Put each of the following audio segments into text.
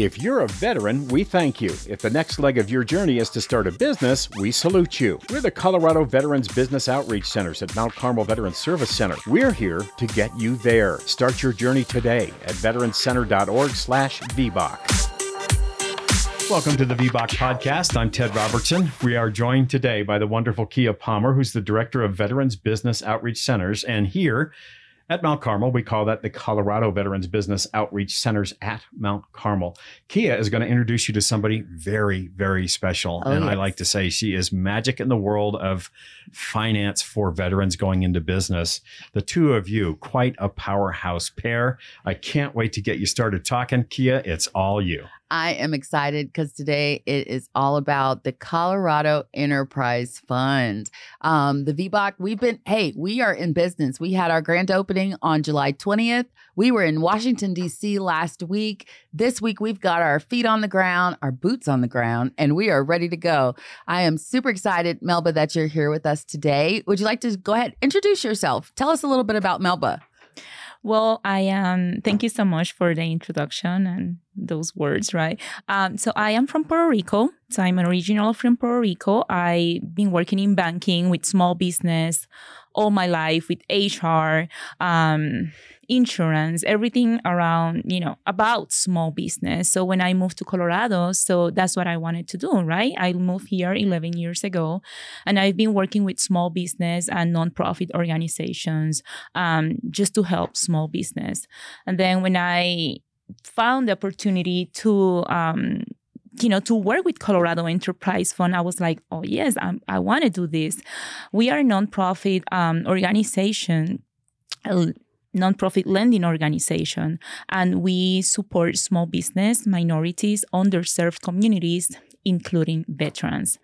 If you're a veteran, we thank you. If the next leg of your journey is to start a business, we salute you. We're the Colorado Veterans Business Outreach Centers at Mount Carmel Veterans Service Center. We're here to get you there. Start your journey today at veterancenter.org slash VBOC. Welcome to the VBOC podcast. I'm Ted Robertson. We are joined today by the wonderful Kia Palmer, who's the Director of Veterans Business Outreach Centers. And here at Mount Carmel. We call that the Colorado Veterans Business Outreach Centers at Mount Carmel. Kia is going to introduce you to somebody very, very special. Oh, and yes. I like to say she is magic in the world of finance for veterans going into business. The two of you, quite a powerhouse pair. I can't wait to get you started talking. Kia, it's all you. I am excited because today it is all about the Colorado Enterprise Fund. Um, the VBOC, we've been, hey, we are in business. We had our grand opening on July 20th. We were in Washington, D.C. last week. This week, we've got our feet on the ground, our boots on the ground, and we are ready to go. I am super excited, Melba, that you're here with us today. Would you like to go ahead, introduce yourself? Tell us a little bit about Melba. Well, I am. Um, thank you so much for the introduction and those words, right? Um, so I am from Puerto Rico. So I'm an original from Puerto Rico. I've been working in banking with small business all my life with HR, um, insurance, everything around, you know, about small business. So when I moved to Colorado, so that's what I wanted to do, right? I moved here 11 years ago and I've been working with small business and nonprofit organizations um, just to help small business. And then when I found the opportunity to um, you know, to work with Colorado Enterprise Fund, I was like, oh yes, I'm, i want to do this. We are a nonprofit um, organization. Nonprofit lending organization and we support small business minorities underserved communities including veterans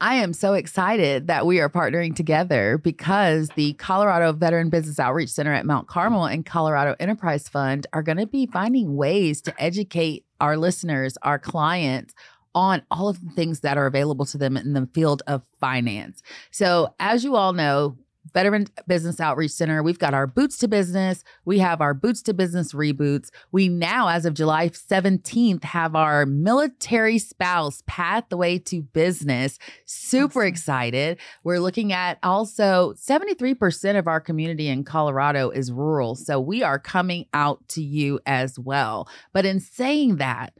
I am so excited that we are partnering together because the Colorado Veteran Business Outreach Center at Mount Carmel and Colorado Enterprise Fund are going to be finding ways to educate our listeners, our clients on all of the things that are available to them in the field of finance. So, as you all know, Veteran Business Outreach Center. We've got our Boots to Business. We have our Boots to Business reboots. We now, as of July 17th, have our Military Spouse Pathway to Business. Super awesome. excited. We're looking at also 73% of our community in Colorado is rural. So we are coming out to you as well. But in saying that,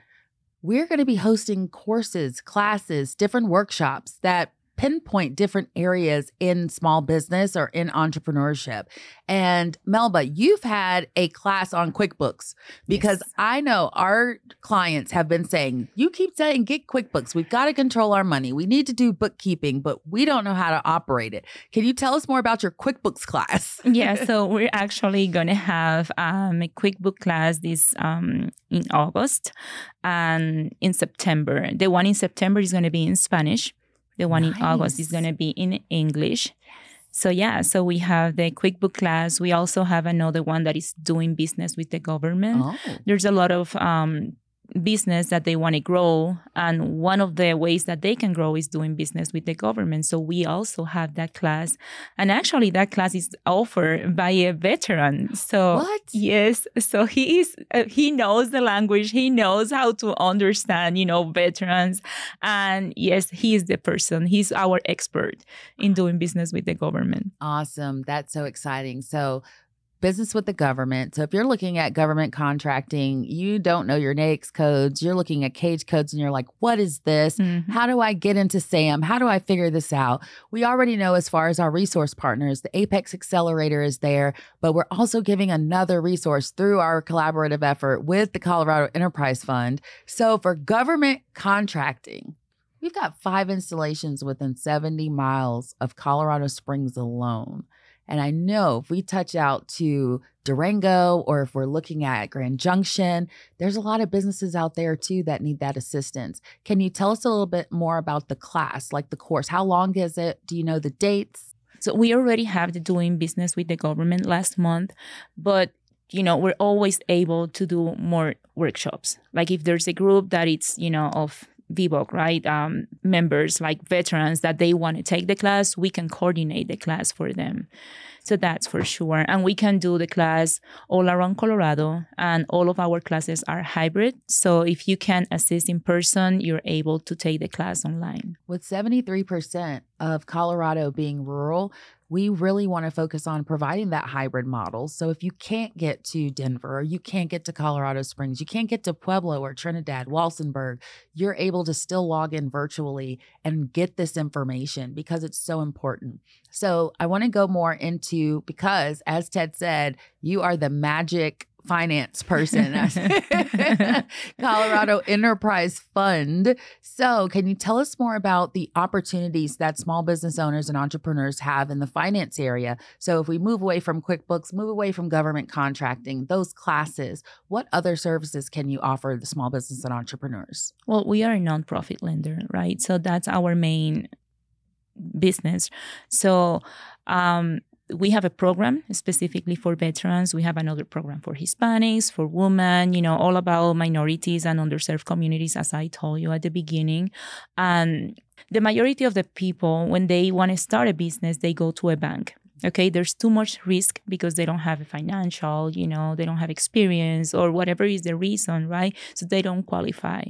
we're going to be hosting courses, classes, different workshops that pinpoint different areas in small business or in entrepreneurship. And Melba, you've had a class on QuickBooks because yes. I know our clients have been saying, you keep saying get QuickBooks. We've got to control our money. We need to do bookkeeping, but we don't know how to operate it. Can you tell us more about your QuickBooks class? yeah, so we're actually going to have um, a QuickBook class this um, in August and in September. The one in September is going to be in Spanish the one nice. in August is going to be in English. So yeah, so we have the QuickBook class. We also have another one that is doing business with the government. Oh. There's a lot of um, business that they want to grow. And one of the ways that they can grow is doing business with the government. So we also have that class. And actually, that class is offered by a veteran. So, what? Yes. So he is, uh, he knows the language, he knows how to understand, you know, veterans. And yes, he is the person, he's our expert in doing business with the government. Awesome. That's so exciting. So, business with the government. So if you're looking at government contracting, you don't know your NAICS codes, you're looking at CAGE codes and you're like, what is this? Mm-hmm. How do I get into SAM? How do I figure this out? We already know as far as our resource partners, the Apex Accelerator is there, but we're also giving another resource through our collaborative effort with the Colorado Enterprise Fund. So for government contracting, We've got five installations within 70 miles of Colorado Springs alone. And I know if we touch out to Durango or if we're looking at Grand Junction, there's a lot of businesses out there too that need that assistance. Can you tell us a little bit more about the class, like the course? How long is it? Do you know the dates? So we already have the doing business with the government last month, but you know we're always able to do more workshops like if there's a group that it's you know of VBOC, right? Um, members like veterans that they want to take the class, we can coordinate the class for them. So that's for sure. And we can do the class all around Colorado, and all of our classes are hybrid. So if you can assist in person, you're able to take the class online. With 73% of Colorado being rural, we really want to focus on providing that hybrid model. So if you can't get to Denver or you can't get to Colorado Springs, you can't get to Pueblo or Trinidad, Walsenburg, you're able to still log in virtually and get this information because it's so important. So I want to go more into because as Ted said, you are the magic finance person, Colorado Enterprise Fund. So, can you tell us more about the opportunities that small business owners and entrepreneurs have in the finance area? So, if we move away from QuickBooks, move away from government contracting, those classes, what other services can you offer the small business and entrepreneurs? Well, we are a nonprofit lender, right? So, that's our main business. So, um, we have a program specifically for veterans. We have another program for Hispanics, for women, you know, all about minorities and underserved communities, as I told you at the beginning. And the majority of the people, when they want to start a business, they go to a bank okay there's too much risk because they don't have a financial you know they don't have experience or whatever is the reason right? So they don't qualify.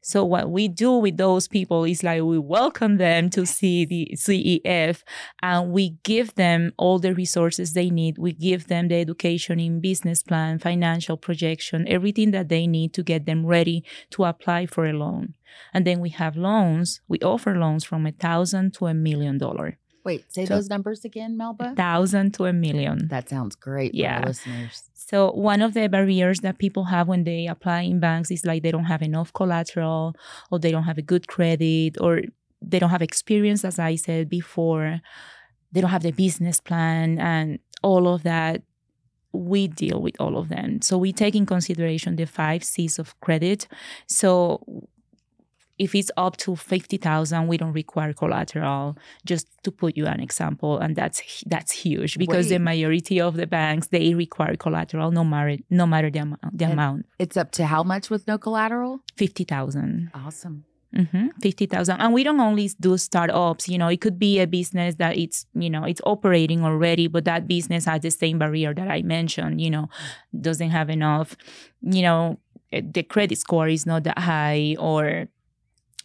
So what we do with those people is like we welcome them to see the CEF and we give them all the resources they need. We give them the education in business plan financial projection everything that they need to get them ready to apply for a loan. And then we have loans we offer loans from a thousand to a million dollar Wait, say those numbers again, Melba. A thousand to a million. That sounds great yeah. listeners. So one of the barriers that people have when they apply in banks is like they don't have enough collateral or they don't have a good credit or they don't have experience, as I said before. They don't have the business plan and all of that. We deal with all of them. So we take in consideration the five C's of credit. So if it's up to 50,000 we don't require collateral just to put you an example and that's that's huge because Wait. the majority of the banks they require collateral no matter no matter the, amount the amount it's up to how much with no collateral 50,000 awesome Mm-hmm. 50,000. And we don't only do startups, you know, it could be a business that it's, you know, it's operating already, but that business has the same barrier that I mentioned, you know, doesn't have enough, you know, the credit score is not that high or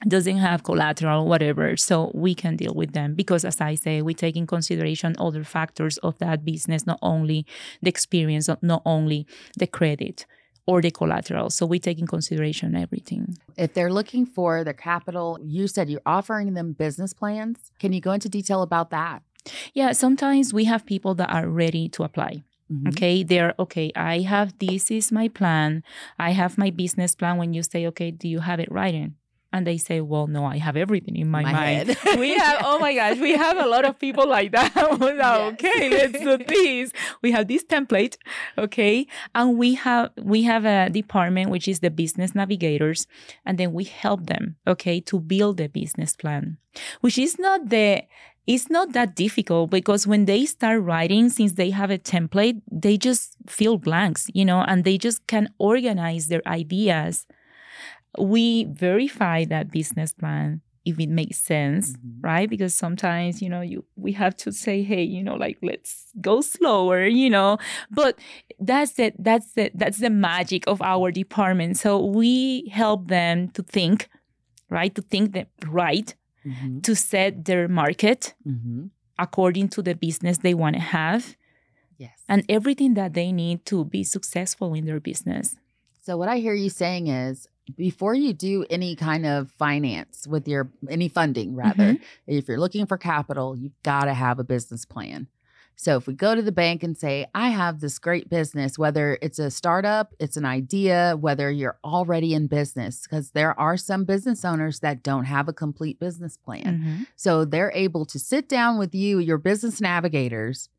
doesn't have collateral, whatever. So we can deal with them because, as I say, we take in consideration other factors of that business, not only the experience, not only the credit or the collateral. So we take in consideration everything. If they're looking for the capital, you said you're offering them business plans. Can you go into detail about that? Yeah, sometimes we have people that are ready to apply. Mm-hmm. Okay, they're okay. I have this is my plan. I have my business plan. When you say, okay, do you have it writing? And they say, "Well, no, I have everything in my, my mind." we have, oh my gosh, we have a lot of people like that. yes. Okay, let's do this. We have this template, okay, and we have we have a department which is the business navigators, and then we help them, okay, to build a business plan, which is not the it's not that difficult because when they start writing, since they have a template, they just fill blanks, you know, and they just can organize their ideas we verify that business plan if it makes sense mm-hmm. right because sometimes you know you we have to say hey you know like let's go slower you know but that's it that's the that's the magic of our department so we help them to think right to think that right mm-hmm. to set their market mm-hmm. according to the business they want to have yes and everything that they need to be successful in their business so what i hear you saying is before you do any kind of finance with your any funding rather mm-hmm. if you're looking for capital you've got to have a business plan so if we go to the bank and say i have this great business whether it's a startup it's an idea whether you're already in business because there are some business owners that don't have a complete business plan mm-hmm. so they're able to sit down with you your business navigators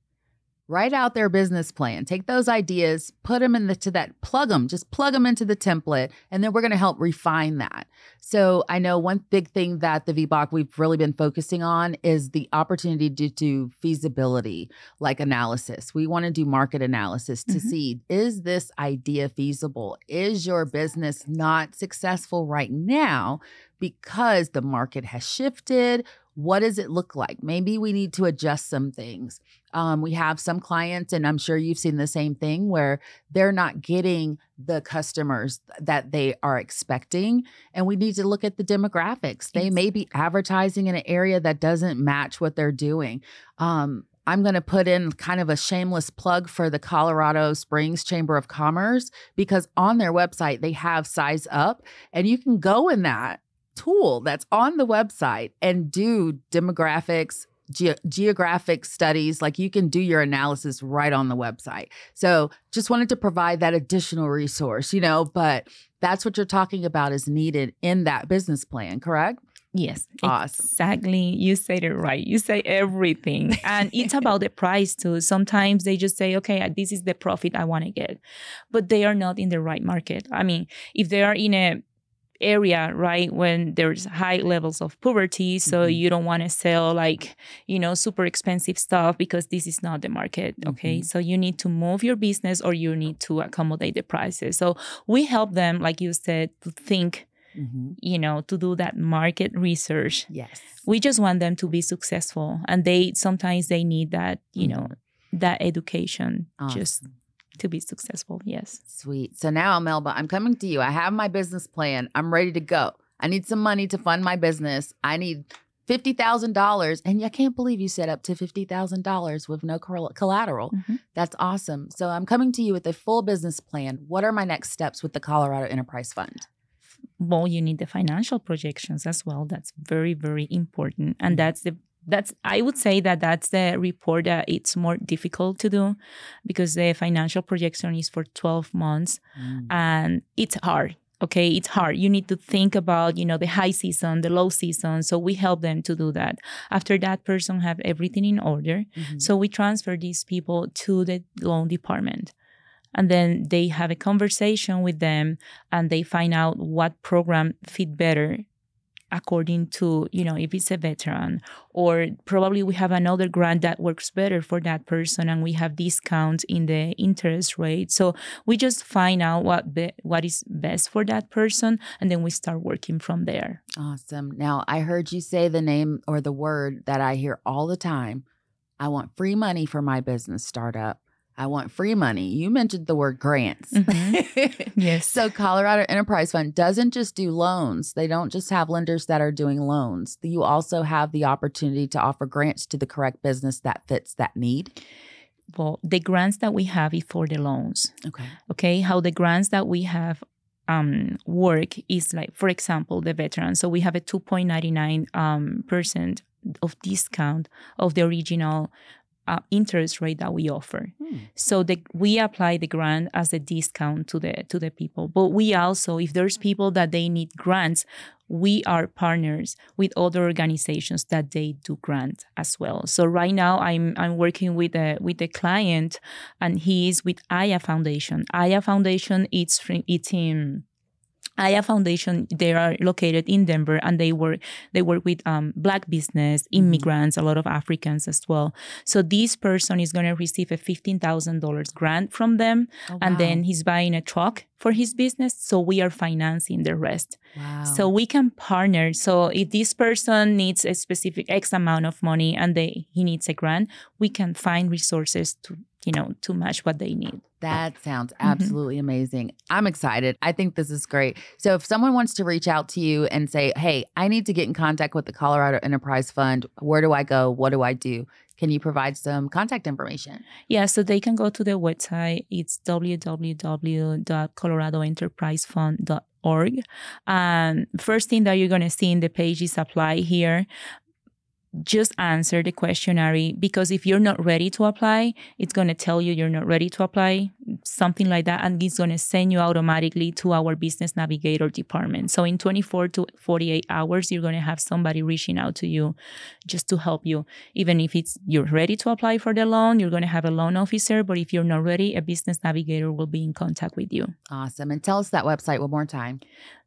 write out their business plan. Take those ideas, put them into that, plug them, just plug them into the template, and then we're going to help refine that. So I know one big thing that the VBOC we've really been focusing on is the opportunity to do feasibility like analysis. We want to do market analysis to mm-hmm. see is this idea feasible? Is your business not successful right now because the market has shifted? What does it look like? Maybe we need to adjust some things. Um, we have some clients, and I'm sure you've seen the same thing where they're not getting the customers that they are expecting. And we need to look at the demographics. They may be advertising in an area that doesn't match what they're doing. Um, I'm going to put in kind of a shameless plug for the Colorado Springs Chamber of Commerce because on their website, they have Size Up, and you can go in that tool that's on the website and do demographics, ge- geographic studies. Like you can do your analysis right on the website. So just wanted to provide that additional resource, you know, but that's what you're talking about is needed in that business plan, correct? Yes, awesome. exactly. You said it right. You say everything. And it's about the price too. Sometimes they just say, okay, this is the profit I want to get, but they are not in the right market. I mean, if they are in a area right when there's high levels of poverty so mm-hmm. you don't want to sell like you know super expensive stuff because this is not the market okay mm-hmm. so you need to move your business or you need to accommodate the prices so we help them like you said to think Mm-hmm. you know to do that market research yes we just want them to be successful and they sometimes they need that you mm-hmm. know that education awesome. just to be successful. Yes. Sweet. So now, Melba, I'm coming to you. I have my business plan. I'm ready to go. I need some money to fund my business. I need $50,000. And I can't believe you set up to $50,000 with no collateral. Mm-hmm. That's awesome. So I'm coming to you with a full business plan. What are my next steps with the Colorado Enterprise Fund? Well, you need the financial projections as well. That's very, very important. And mm-hmm. that's the that's i would say that that's the report that it's more difficult to do because the financial projection is for 12 months mm. and it's hard okay? It's hard. You need to think about you know the high season the low season. So we help them to do that. After that person have everything in order mm-hmm. so we transfer these people to the loan department. And then they have a conversation with them and they find out what program fit better according to you know if it's a veteran or probably we have another grant that works better for that person and we have discounts in the interest rate. So we just find out what be, what is best for that person and then we start working from there. Awesome. Now i heard you say the name or the word that i hear all the time. I want free money for my business startup I want free money. You mentioned the word grants. Mm-hmm. yes. so Colorado Enterprise Fund doesn't just do loans. They don't just have lenders that are doing loans. You also have the opportunity to offer grants to the correct business that fits that need. Well, the grants that we have is for the loans. Okay. Okay. How the grants that we have um, work is like, for example, the veteran. So we have a 2.99 um, percent of discount of the original uh, interest rate that we offer. Hmm. So the, we apply the grant as a discount to the to the people. But we also, if there's people that they need grants, we are partners with other organizations that they do grant as well. So right now I'm I'm working with a with a client and he is with Aya Foundation. Aya Foundation it's it's in Aya Foundation, they are located in Denver and they work they work with um, black business, mm-hmm. immigrants, a lot of Africans as well. So this person is gonna receive a fifteen thousand dollars grant from them, oh, wow. and then he's buying a truck for his business. So we are financing the rest. Wow. So we can partner. So if this person needs a specific X amount of money and they he needs a grant, we can find resources to you know to match what they need. That sounds mm-hmm. absolutely mm-hmm. amazing. I'm excited. I think this is great. So, if someone wants to reach out to you and say, Hey, I need to get in contact with the Colorado Enterprise Fund, where do I go? What do I do? Can you provide some contact information? Yeah, so they can go to the website. It's www.coloradoenterprisefund.org. And um, first thing that you're going to see in the page is apply here just answer the questionnaire because if you're not ready to apply, it's going to tell you you're not ready to apply, something like that, and it's going to send you automatically to our business navigator department. So in 24 to 48 hours, you're going to have somebody reaching out to you just to help you. Even if it's you're ready to apply for the loan, you're going to have a loan officer, but if you're not ready, a business navigator will be in contact with you. Awesome. And tell us that website one more time.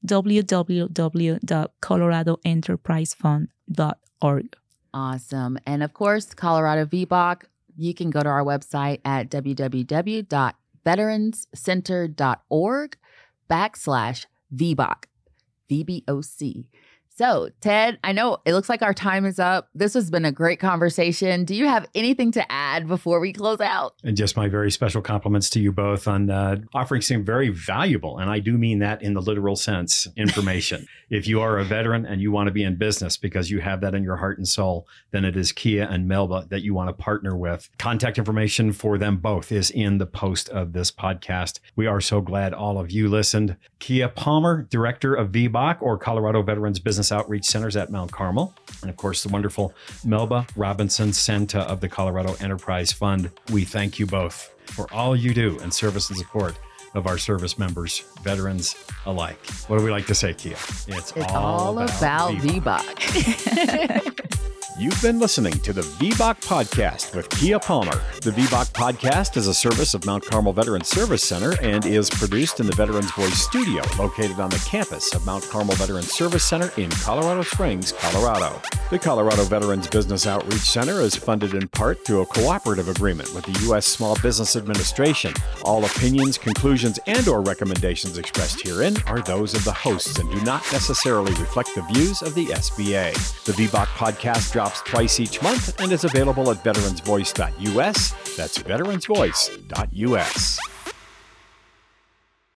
www.coloradoenterprisefund.org. Awesome. And of course, Colorado VBOC, you can go to our website at www.veteranscenter.org backslash VBOC, VBOC. So, Ted, I know it looks like our time is up. This has been a great conversation. Do you have anything to add before we close out? And just my very special compliments to you both on uh, offering some very valuable, and I do mean that in the literal sense, information. if you are a veteran and you want to be in business because you have that in your heart and soul, then it is Kia and Melba that you want to partner with. Contact information for them both is in the post of this podcast. We are so glad all of you listened. Kia Palmer, Director of VBOC or Colorado Veterans Business Outreach Centers at Mount Carmel. And of course, the wonderful Melba Robinson Santa of the Colorado Enterprise Fund. We thank you both for all you do in service and support of our service members, veterans alike. What do we like to say, Kia? It's, it's all, all, about, about VBOC. You've been listening to the VBOC Podcast with Kia Palmer. The VBOC Podcast is a service of Mount Carmel Veterans Service Center and is produced in the Veterans Voice Studio located on the campus of Mount Carmel Veterans Service Center in Colorado Springs, Colorado. The Colorado Veterans Business Outreach Center is funded in part through a cooperative agreement with the U.S. Small Business Administration. All opinions, conclusions, and or recommendations expressed herein are those of the hosts and do not necessarily reflect the views of the SBA. The VBOC Podcast drops twice each month and is available at veteransvoice.us. That's veteransvoice.us.